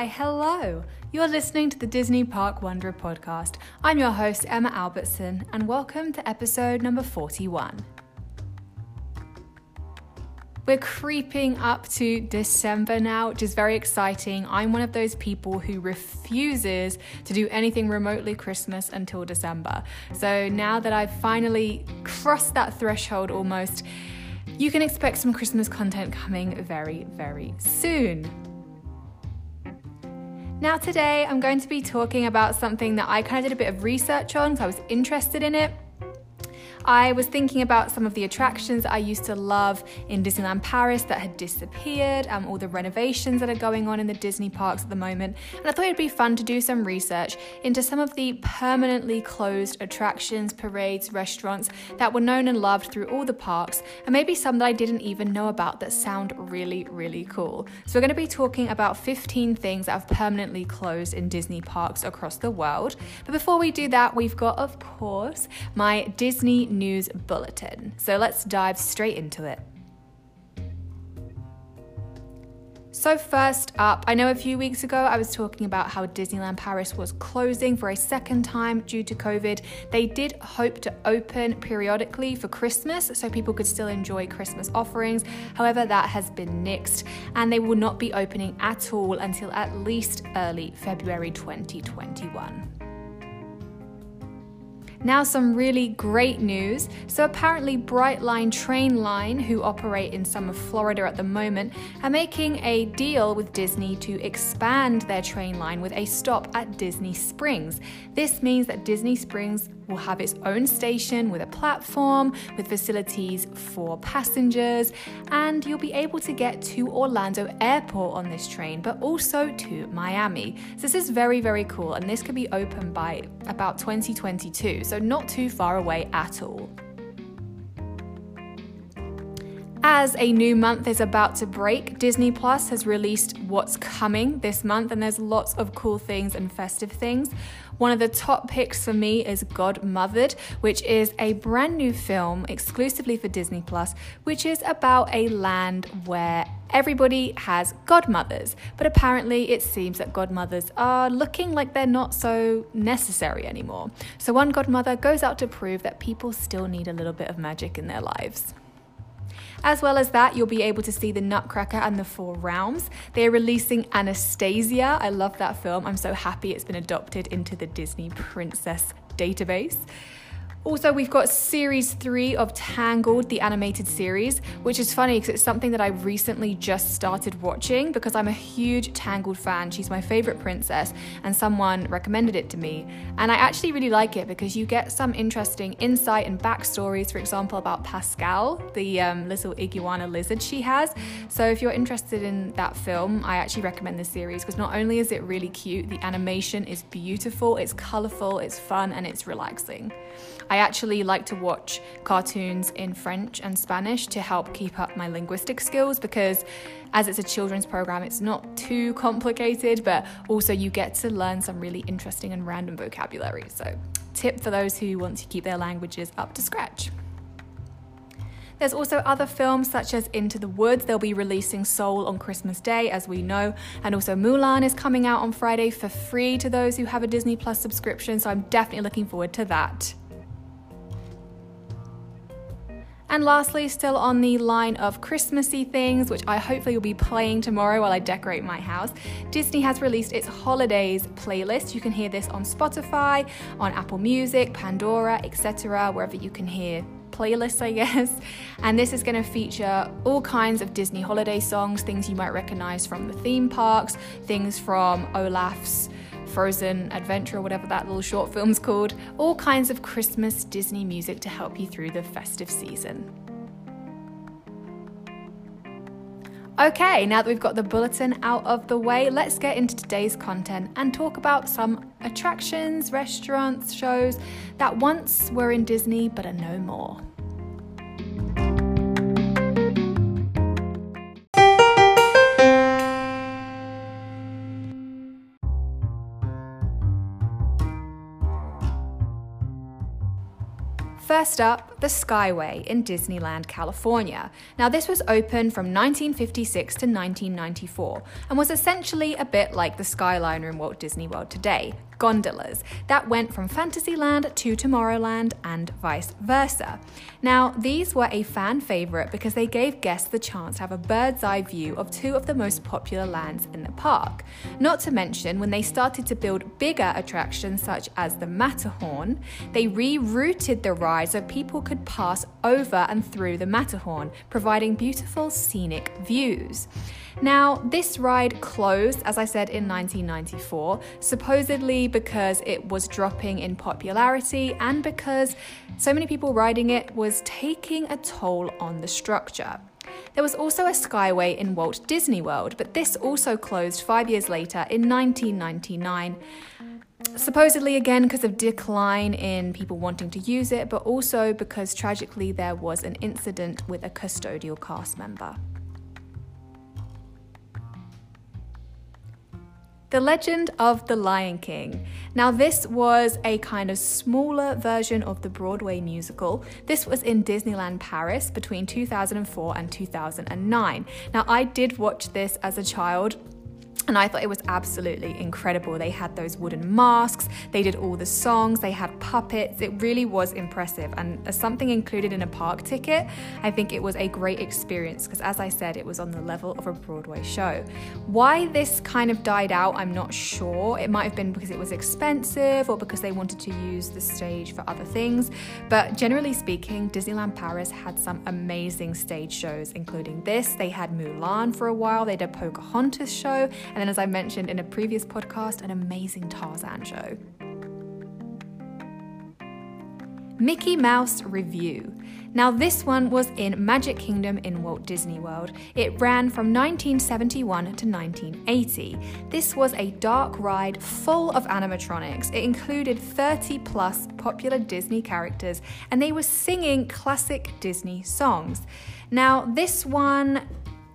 Why, hello! You're listening to the Disney Park Wanderer podcast. I'm your host, Emma Albertson, and welcome to episode number 41. We're creeping up to December now, which is very exciting. I'm one of those people who refuses to do anything remotely Christmas until December. So now that I've finally crossed that threshold almost, you can expect some Christmas content coming very, very soon. Now, today I'm going to be talking about something that I kind of did a bit of research on because I was interested in it. I was thinking about some of the attractions I used to love in Disneyland Paris that had disappeared, um, all the renovations that are going on in the Disney parks at the moment, and I thought it'd be fun to do some research into some of the permanently closed attractions, parades, restaurants that were known and loved through all the parks, and maybe some that I didn't even know about that sound really, really cool. So, we're going to be talking about 15 things that have permanently closed in Disney parks across the world. But before we do that, we've got, of course, my Disney News Bulletin. So let's dive straight into it. So, first up, I know a few weeks ago I was talking about how Disneyland Paris was closing for a second time due to COVID. They did hope to open periodically for Christmas so people could still enjoy Christmas offerings. However, that has been nixed and they will not be opening at all until at least early February 2021. Now, some really great news. So, apparently, Brightline Train Line, who operate in some of Florida at the moment, are making a deal with Disney to expand their train line with a stop at Disney Springs. This means that Disney Springs will have its own station with a platform, with facilities for passengers, and you'll be able to get to Orlando Airport on this train, but also to Miami. So, this is very, very cool, and this could be open by about 2022, so not too far away at all. As a new month is about to break, Disney Plus has released what's coming this month, and there's lots of cool things and festive things. One of the top picks for me is Godmothered, which is a brand new film exclusively for Disney Plus, which is about a land where everybody has godmothers. But apparently, it seems that godmothers are looking like they're not so necessary anymore. So, one godmother goes out to prove that people still need a little bit of magic in their lives. As well as that, you'll be able to see the Nutcracker and the Four Realms. They are releasing Anastasia. I love that film. I'm so happy it's been adopted into the Disney Princess database. Also, we've got series three of Tangled, the animated series, which is funny because it's something that I recently just started watching because I'm a huge Tangled fan. She's my favorite princess, and someone recommended it to me. And I actually really like it because you get some interesting insight and backstories, for example, about Pascal, the um, little iguana lizard she has. So, if you're interested in that film, I actually recommend this series because not only is it really cute, the animation is beautiful, it's colorful, it's fun, and it's relaxing. I actually like to watch cartoons in French and Spanish to help keep up my linguistic skills because, as it's a children's program, it's not too complicated, but also you get to learn some really interesting and random vocabulary. So, tip for those who want to keep their languages up to scratch. There's also other films such as Into the Woods. They'll be releasing Soul on Christmas Day, as we know. And also Mulan is coming out on Friday for free to those who have a Disney Plus subscription. So I'm definitely looking forward to that. And lastly, still on the line of Christmassy things, which I hopefully will be playing tomorrow while I decorate my house, Disney has released its holidays playlist. You can hear this on Spotify, on Apple Music, Pandora, etc., wherever you can hear playlists, I guess. And this is going to feature all kinds of Disney holiday songs, things you might recognize from the theme parks, things from Olaf's Frozen Adventure, or whatever that little short film's called, all kinds of Christmas Disney music to help you through the festive season. Okay, now that we've got the bulletin out of the way, let's get into today's content and talk about some attractions, restaurants, shows that once were in Disney but are no more. First up, the Skyway in Disneyland, California. Now, this was open from 1956 to 1994 and was essentially a bit like the Skyliner in Walt Disney World today, gondolas that went from Fantasyland to Tomorrowland and vice versa. Now, these were a fan favourite because they gave guests the chance to have a bird's eye view of two of the most popular lands in the park. Not to mention, when they started to build bigger attractions such as the Matterhorn, they rerouted the ride so people could pass over and through the Matterhorn, providing beautiful scenic views. Now, this ride closed, as I said, in 1994, supposedly because it was dropping in popularity and because so many people riding it was taking a toll on the structure. There was also a Skyway in Walt Disney World, but this also closed five years later in 1999. Supposedly, again, because of decline in people wanting to use it, but also because tragically there was an incident with a custodial cast member. The Legend of the Lion King. Now, this was a kind of smaller version of the Broadway musical. This was in Disneyland Paris between 2004 and 2009. Now, I did watch this as a child and I thought it was absolutely incredible. They had those wooden masks, they did all the songs, they had puppets. It really was impressive. And as something included in a park ticket, I think it was a great experience because, as I said, it was on the level of a Broadway show. Why this kind of died out, I'm not sure. It might have been because it was expensive or because they wanted to use the stage for other things. But generally speaking, Disneyland Paris had some amazing stage shows, including this. They had Mulan for a while, they did a Pocahontas show, and then, as I mentioned in a previous podcast, an amazing Tarzan show. Mickey Mouse Revue. Now, this one was in Magic Kingdom in Walt Disney World. It ran from 1971 to 1980. This was a dark ride full of animatronics. It included 30 plus popular Disney characters, and they were singing classic Disney songs. Now, this one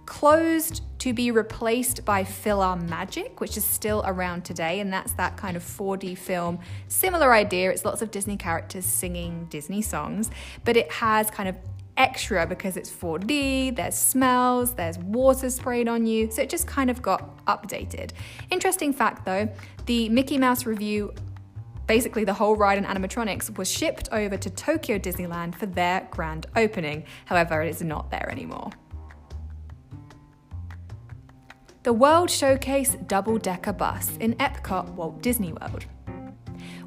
closed to be replaced by PhilharMagic, which is still around today, and that's that kind of 4D film. Similar idea, it's lots of Disney characters singing Disney songs, but it has kind of extra because it's 4D, there's smells, there's water sprayed on you, so it just kind of got updated. Interesting fact though, the Mickey Mouse Revue Basically, the whole ride and animatronics was shipped over to Tokyo Disneyland for their grand opening. However, it is not there anymore the World Showcase double decker bus in Epcot Walt Disney World.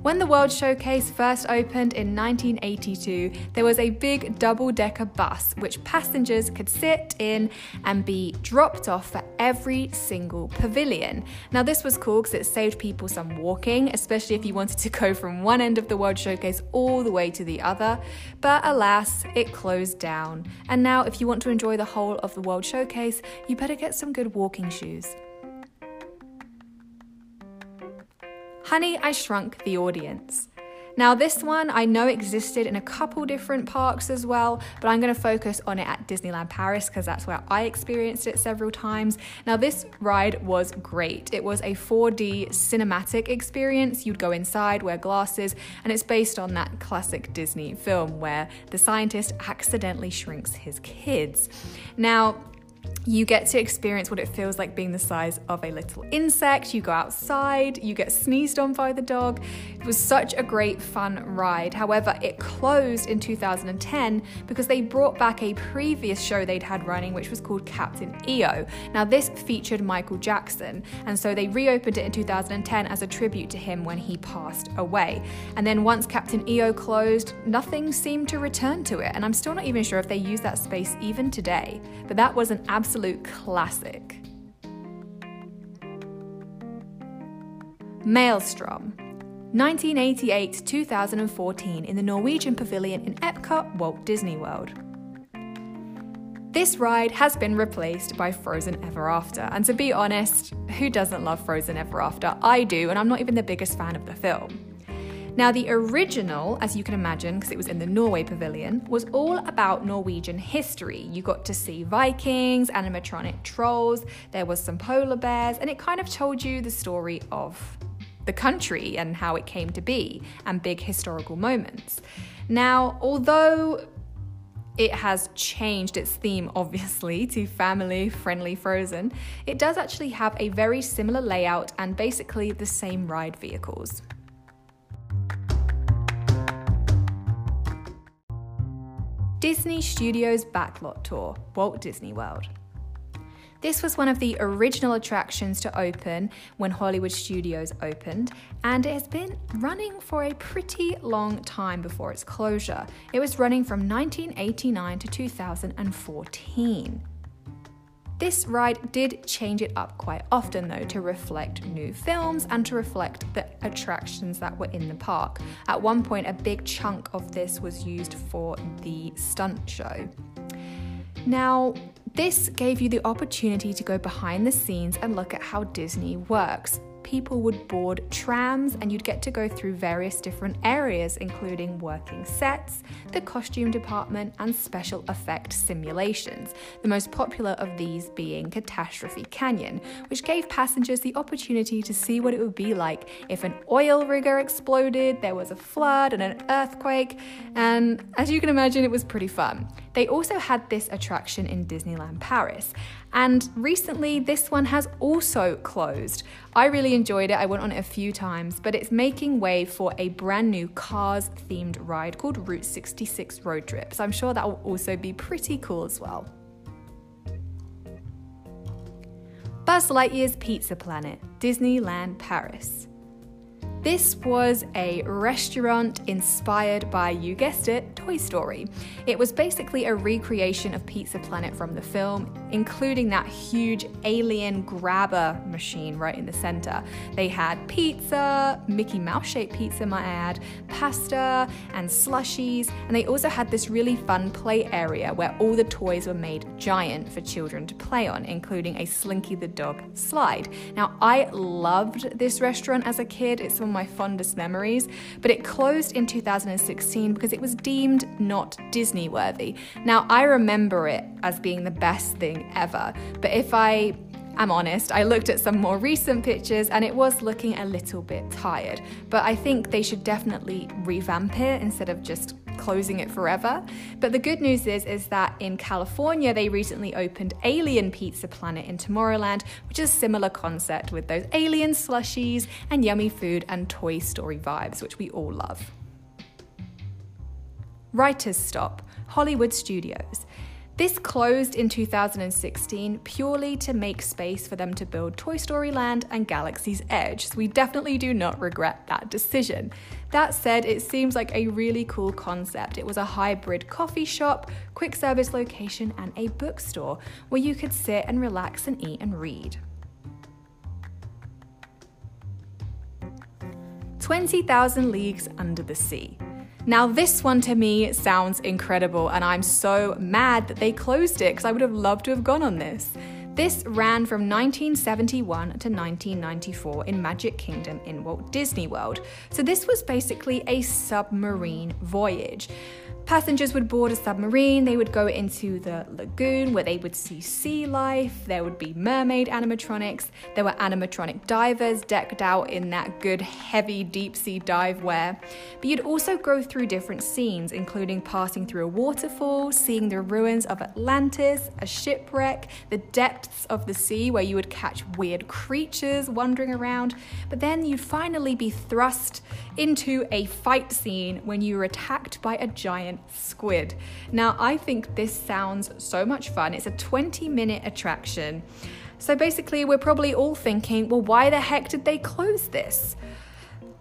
When the World Showcase first opened in 1982, there was a big double decker bus which passengers could sit in and be dropped off for every single pavilion. Now, this was cool because it saved people some walking, especially if you wanted to go from one end of the World Showcase all the way to the other. But alas, it closed down. And now, if you want to enjoy the whole of the World Showcase, you better get some good walking shoes. Honey, I Shrunk the Audience. Now, this one I know existed in a couple different parks as well, but I'm going to focus on it at Disneyland Paris because that's where I experienced it several times. Now, this ride was great. It was a 4D cinematic experience. You'd go inside, wear glasses, and it's based on that classic Disney film where the scientist accidentally shrinks his kids. Now, you get to experience what it feels like being the size of a little insect. You go outside, you get sneezed on by the dog. It was such a great, fun ride. However, it closed in 2010 because they brought back a previous show they'd had running, which was called Captain EO. Now, this featured Michael Jackson, and so they reopened it in 2010 as a tribute to him when he passed away. And then once Captain EO closed, nothing seemed to return to it, and I'm still not even sure if they use that space even today. But that was an absolute absolute classic. Maelstrom. 1988 2014 in the Norwegian Pavilion in Epcot, Walt Disney World. This ride has been replaced by Frozen Ever After, and to be honest, who doesn't love Frozen Ever After? I do, and I'm not even the biggest fan of the film. Now, the original, as you can imagine, because it was in the Norway pavilion, was all about Norwegian history. You got to see Vikings, animatronic trolls, there was some polar bears, and it kind of told you the story of the country and how it came to be, and big historical moments. Now, although it has changed its theme, obviously, to family friendly Frozen. It does actually have a very similar layout and basically the same ride vehicles. Disney Studios Backlot Tour, Walt Disney World. This was one of the original attractions to open when Hollywood Studios opened, and it has been running for a pretty long time before its closure. It was running from 1989 to 2014. This ride did change it up quite often, though, to reflect new films and to reflect the attractions that were in the park. At one point, a big chunk of this was used for the stunt show. Now, this gave you the opportunity to go behind the scenes and look at how Disney works people would board trams and you'd get to go through various different areas, including working sets, the costume department, and special effect simulations. The most popular of these being Catastrophe Canyon, which gave passengers the opportunity to see what it would be like if an oil rigger exploded, there was a flood and an earthquake, and as you can imagine, it was pretty fun. They also had this attraction in Disneyland Paris, and recently, this one has also closed. I really enjoyed it. I went on it a few times, but it's making way for a brand new Cars themed ride called Route 66 Road Trip. So I'm sure that will also be pretty cool as well. Buzz Lightyear's Pizza Planet, Disneyland Paris. This was a restaurant inspired by, you guessed it, Toy Story. It was basically a recreation of Pizza Planet from the film, including that huge alien grabber machine right in the center. They had pizza, Mickey Mouse shaped pizza, might I add, pasta, and slushies, and they also had this really fun play area where all the toys were made giant for children to play on, including a Slinky the Dog slide. Now, I loved this restaurant as a kid. It's my fondest memories, but it closed in 2016 because it was deemed not Disney worthy. Now, I remember it as being the best thing ever, but if I am honest, I looked at some more recent pictures and it was looking a little bit tired. But I think they should definitely revamp it instead of just closing it forever. But the good news is is that in California they recently opened Alien Pizza Planet in Tomorrowland, which is a similar concept with those alien slushies and yummy food and Toy Story vibes, which we all love. Writer's Stop, Hollywood Studios. This closed in 2016 purely to make space for them to build Toy Story Land and Galaxy's Edge, so we definitely do not regret that decision. That said, it seems like a really cool concept. It was a hybrid coffee shop, quick service location, and a bookstore where you could sit and relax and eat and read. 20,000 Leagues Under the Sea. Now, this one to me sounds incredible, and I'm so mad that they closed it because I would have loved to have gone on this. This ran from 1971 to 1994 in Magic Kingdom in Walt Disney World. So, this was basically a submarine voyage. Passengers would board a submarine, they would go into the lagoon where they would see sea life, there would be mermaid animatronics, there were animatronic divers decked out in that good heavy deep sea dive wear. But you'd also go through different scenes, including passing through a waterfall, seeing the ruins of Atlantis, a shipwreck, the depths of the sea where you would catch weird creatures wandering around. But then you'd finally be thrust into a fight scene when you were attacked by a giant squid. Now, I think this sounds so much fun. It's a 20 minute attraction. So basically, we're probably all thinking, well, why the heck did they close this?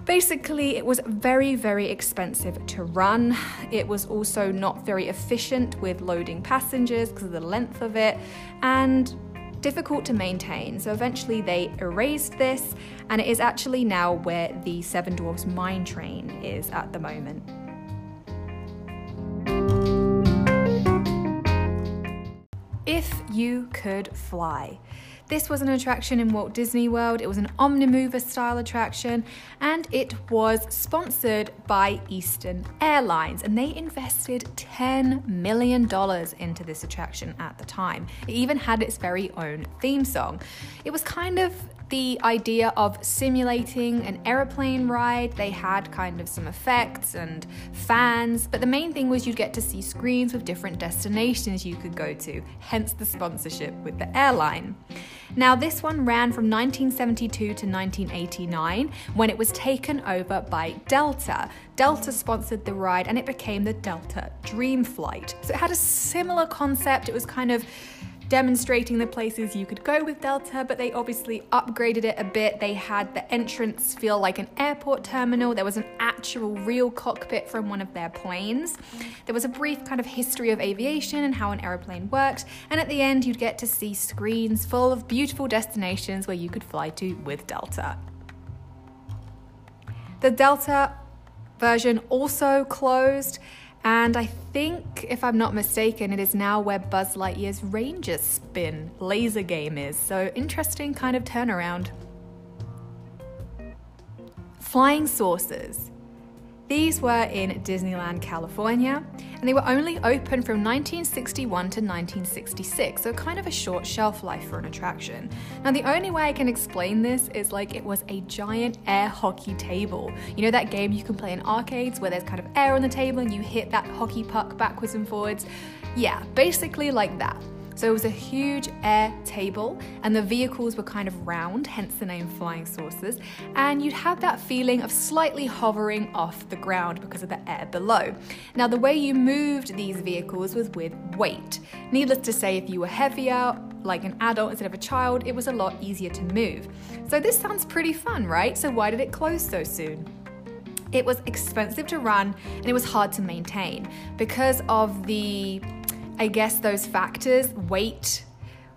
Basically, it was very, very expensive to run. It was also not very efficient with loading passengers because of the length of it, and difficult to maintain. So eventually they erased this, and it is actually now where the Seven Dwarfs Mine Train is at the moment. You Could Fly. This was an attraction in Walt Disney World. It was an Omnimover style attraction and it was sponsored by Eastern Airlines and they invested $10 million into this attraction at the time. It even had its very own theme song. It was kind of the idea of simulating an aeroplane ride. They had kind of some effects and fans, but the main thing was you'd get to see screens with different destinations you could go to, hence the sponsorship with the airline. Now, this one ran from 1972 to 1989 when it was taken over by Delta. Delta sponsored the ride and it became the Delta Dream Flight. So it had a similar concept. It was kind of demonstrating the places you could go with Delta, but they obviously upgraded it a bit. They had the entrance feel like an airport terminal. There was an actual real cockpit from one of their planes. There was a brief kind of history of aviation and how an aeroplane worked, and at the end, you'd get to see screens full of beautiful destinations where you could fly to with Delta. The Delta version also closed and I think, if I'm not mistaken, it is now where Buzz Lightyear's Ranger Spin laser game is. So, interesting kind of turnaround. Flying saucers. These were in Disneyland, California, and they were only open from 1961 to 1966, so kind of a short shelf life for an attraction. Now, the only way I can explain this is like it was a giant air hockey table. You know that game you can play in arcades where there's kind of air on the table and you hit that hockey puck backwards and forwards? Yeah, basically like that. So it was a huge air table, and the vehicles were kind of round, hence the name Flying Saucers. And you'd have that feeling of slightly hovering off the ground because of the air below. Now, the way you moved these vehicles was with weight. Needless to say, if you were heavier, like an adult instead of a child, it was a lot easier to move. So this sounds pretty fun, right? So why did it close so soon? It was expensive to run and it was hard to maintain because of the I guess those factors, weight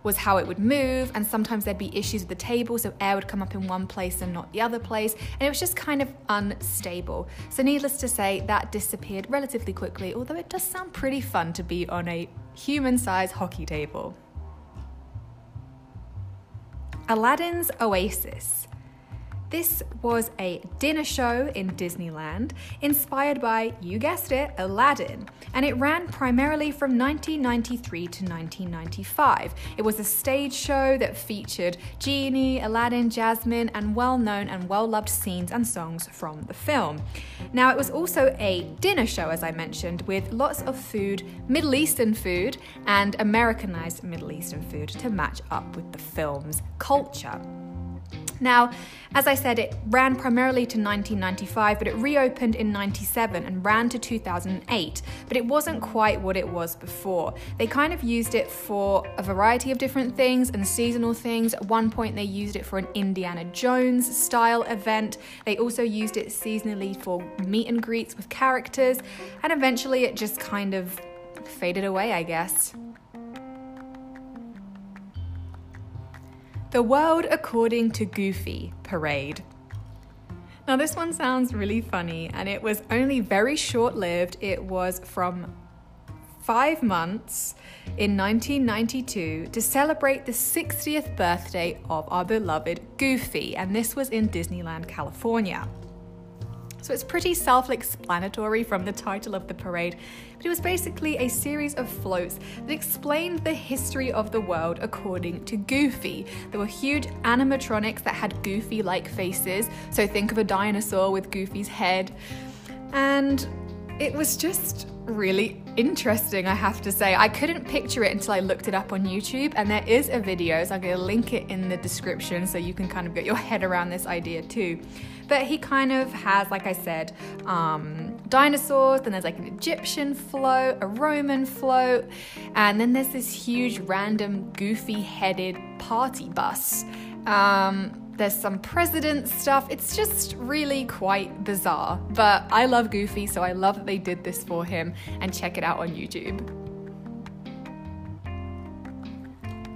was how it would move, and sometimes there'd be issues with the table, so air would come up in one place and not the other place, and it was just kind of unstable. So, needless to say, that disappeared relatively quickly, although it does sound pretty fun to be on a human sized hockey table. Aladdin's Oasis. This was a dinner show in Disneyland inspired by, you guessed it, Aladdin, and it ran primarily from 1993 to 1995. It was a stage show that featured Genie, Aladdin, Jasmine, and well known and well loved scenes and songs from the film. Now, it was also a dinner show, as I mentioned, with lots of food, Middle Eastern food, and Americanized Middle Eastern food to match up with the film's culture. Now, as I said, it ran primarily to 1995, but it reopened in 97 and ran to 2008. But it wasn't quite what it was before. They kind of used it for a variety of different things and seasonal things. At one point, they used it for an Indiana Jones style event. They also used it seasonally for meet and greets with characters. And eventually, it just kind of faded away, I guess. The World According to Goofy Parade. Now, this one sounds really funny, and it was only very short lived. It was from five months in 1992 to celebrate the 60th birthday of our beloved Goofy, and this was in Disneyland, California. So it's pretty self explanatory from the title of the parade, but it was basically a series of floats that explained the history of the world according to Goofy. There were huge animatronics that had Goofy like faces, so think of a dinosaur with Goofy's head. And it was just really interesting, I have to say. I couldn't picture it until I looked it up on YouTube, and there is a video, so I'm to link it in the description so you can kind of get your head around this idea too. But he kind of has, like I said, um, dinosaurs, then there's like an Egyptian float, a Roman float, and then there's this huge random goofy headed party bus. Um, there's some president stuff. It's just really quite bizarre. But I love Goofy, so I love that they did this for him and check it out on YouTube.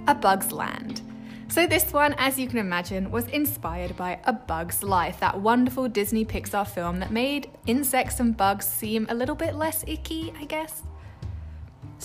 A Bug's Land. So, this one, as you can imagine, was inspired by A Bug's Life, that wonderful Disney Pixar film that made insects and bugs seem a little bit less icky, I guess.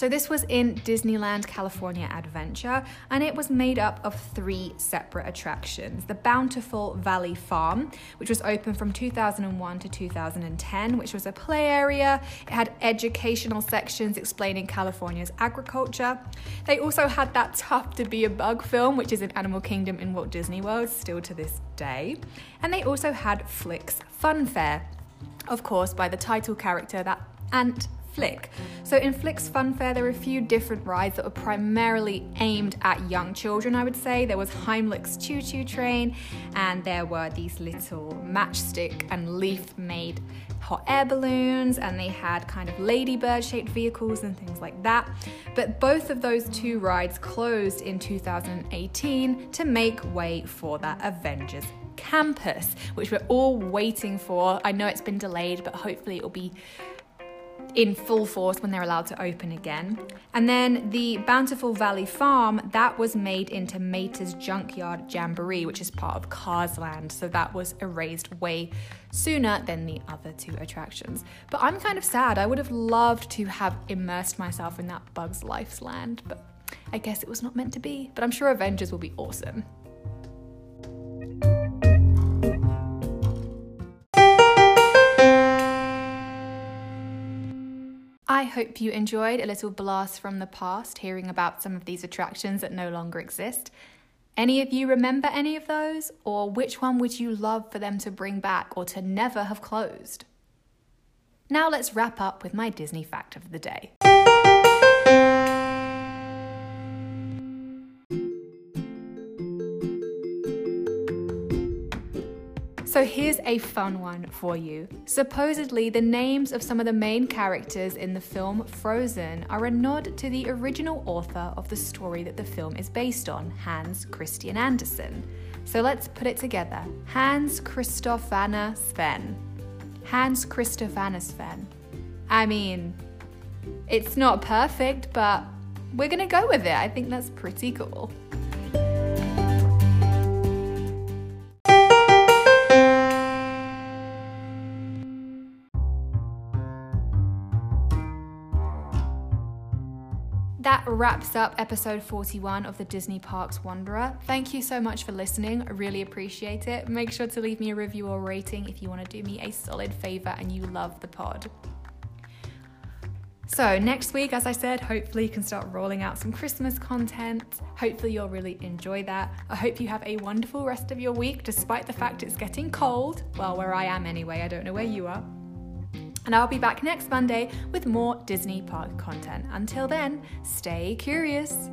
So this was in Disneyland California Adventure, and it was made up of three separate attractions. The Bountiful Valley Farm, which was open from 2001 to 2010, which was a play area. It had educational sections explaining California's agriculture. They also had that Tough to Be a Bug film, which is in Animal Kingdom in Walt Disney World, still to this day. And they also had Flick's Fun Fair, of course, by the title character, that Ant Flick. So in Flick's Fun Fair, there were a few different rides that were primarily aimed at young children, I would say. There was Heimlich's Chew Chew Train, and there were these little matchstick and leaf made hot air balloons, and they had kind of ladybird shaped vehicles and things like that. But both of those two rides closed in 2018 to make way for that Avengers campus, which we're all waiting for. I know it's been delayed, but hopefully it'll be in full force when they're allowed to open again. And then the Bountiful Valley Farm, that was made into Mater's Junkyard Jamboree, which is part of Cars Land. So that was erased way sooner than the other two attractions. But I'm kind of sad. I would have loved to have immersed myself in that Bugs Life's land, but I guess it was not meant to be. But I'm sure Avengers will be awesome. I hope you enjoyed a little blast from the past hearing about some of these attractions that no longer exist. Any of you remember any of those? Or which one would you love for them to bring back or to never have closed? Now let's wrap up with my Disney fact of the day. So here's a fun one for you. Supposedly, the names of some of the main characters in the film Frozen are a nod to the original author of the story that the film is based on, Hans Christian Andersen. So let's put it together Hans Kristoff Anna Sven. Hans Kristoff Anna Sven. I mean, it's not perfect, but we're gonna go with it. I think that's pretty cool. Wraps up episode 41 of the Disney Parks Wanderer. Thank you so much for listening. I really appreciate it. Make sure to leave me a review or rating if you want to do me a solid favor and you love the pod. So, next week, as I said, hopefully you can start rolling out some Christmas content. Hopefully, you'll really enjoy that. I hope you have a wonderful rest of your week, despite the fact it's getting cold. Well, where I am anyway, I don't know where you are. And I'll be back next Monday with more Disney Park content. Until then, stay curious.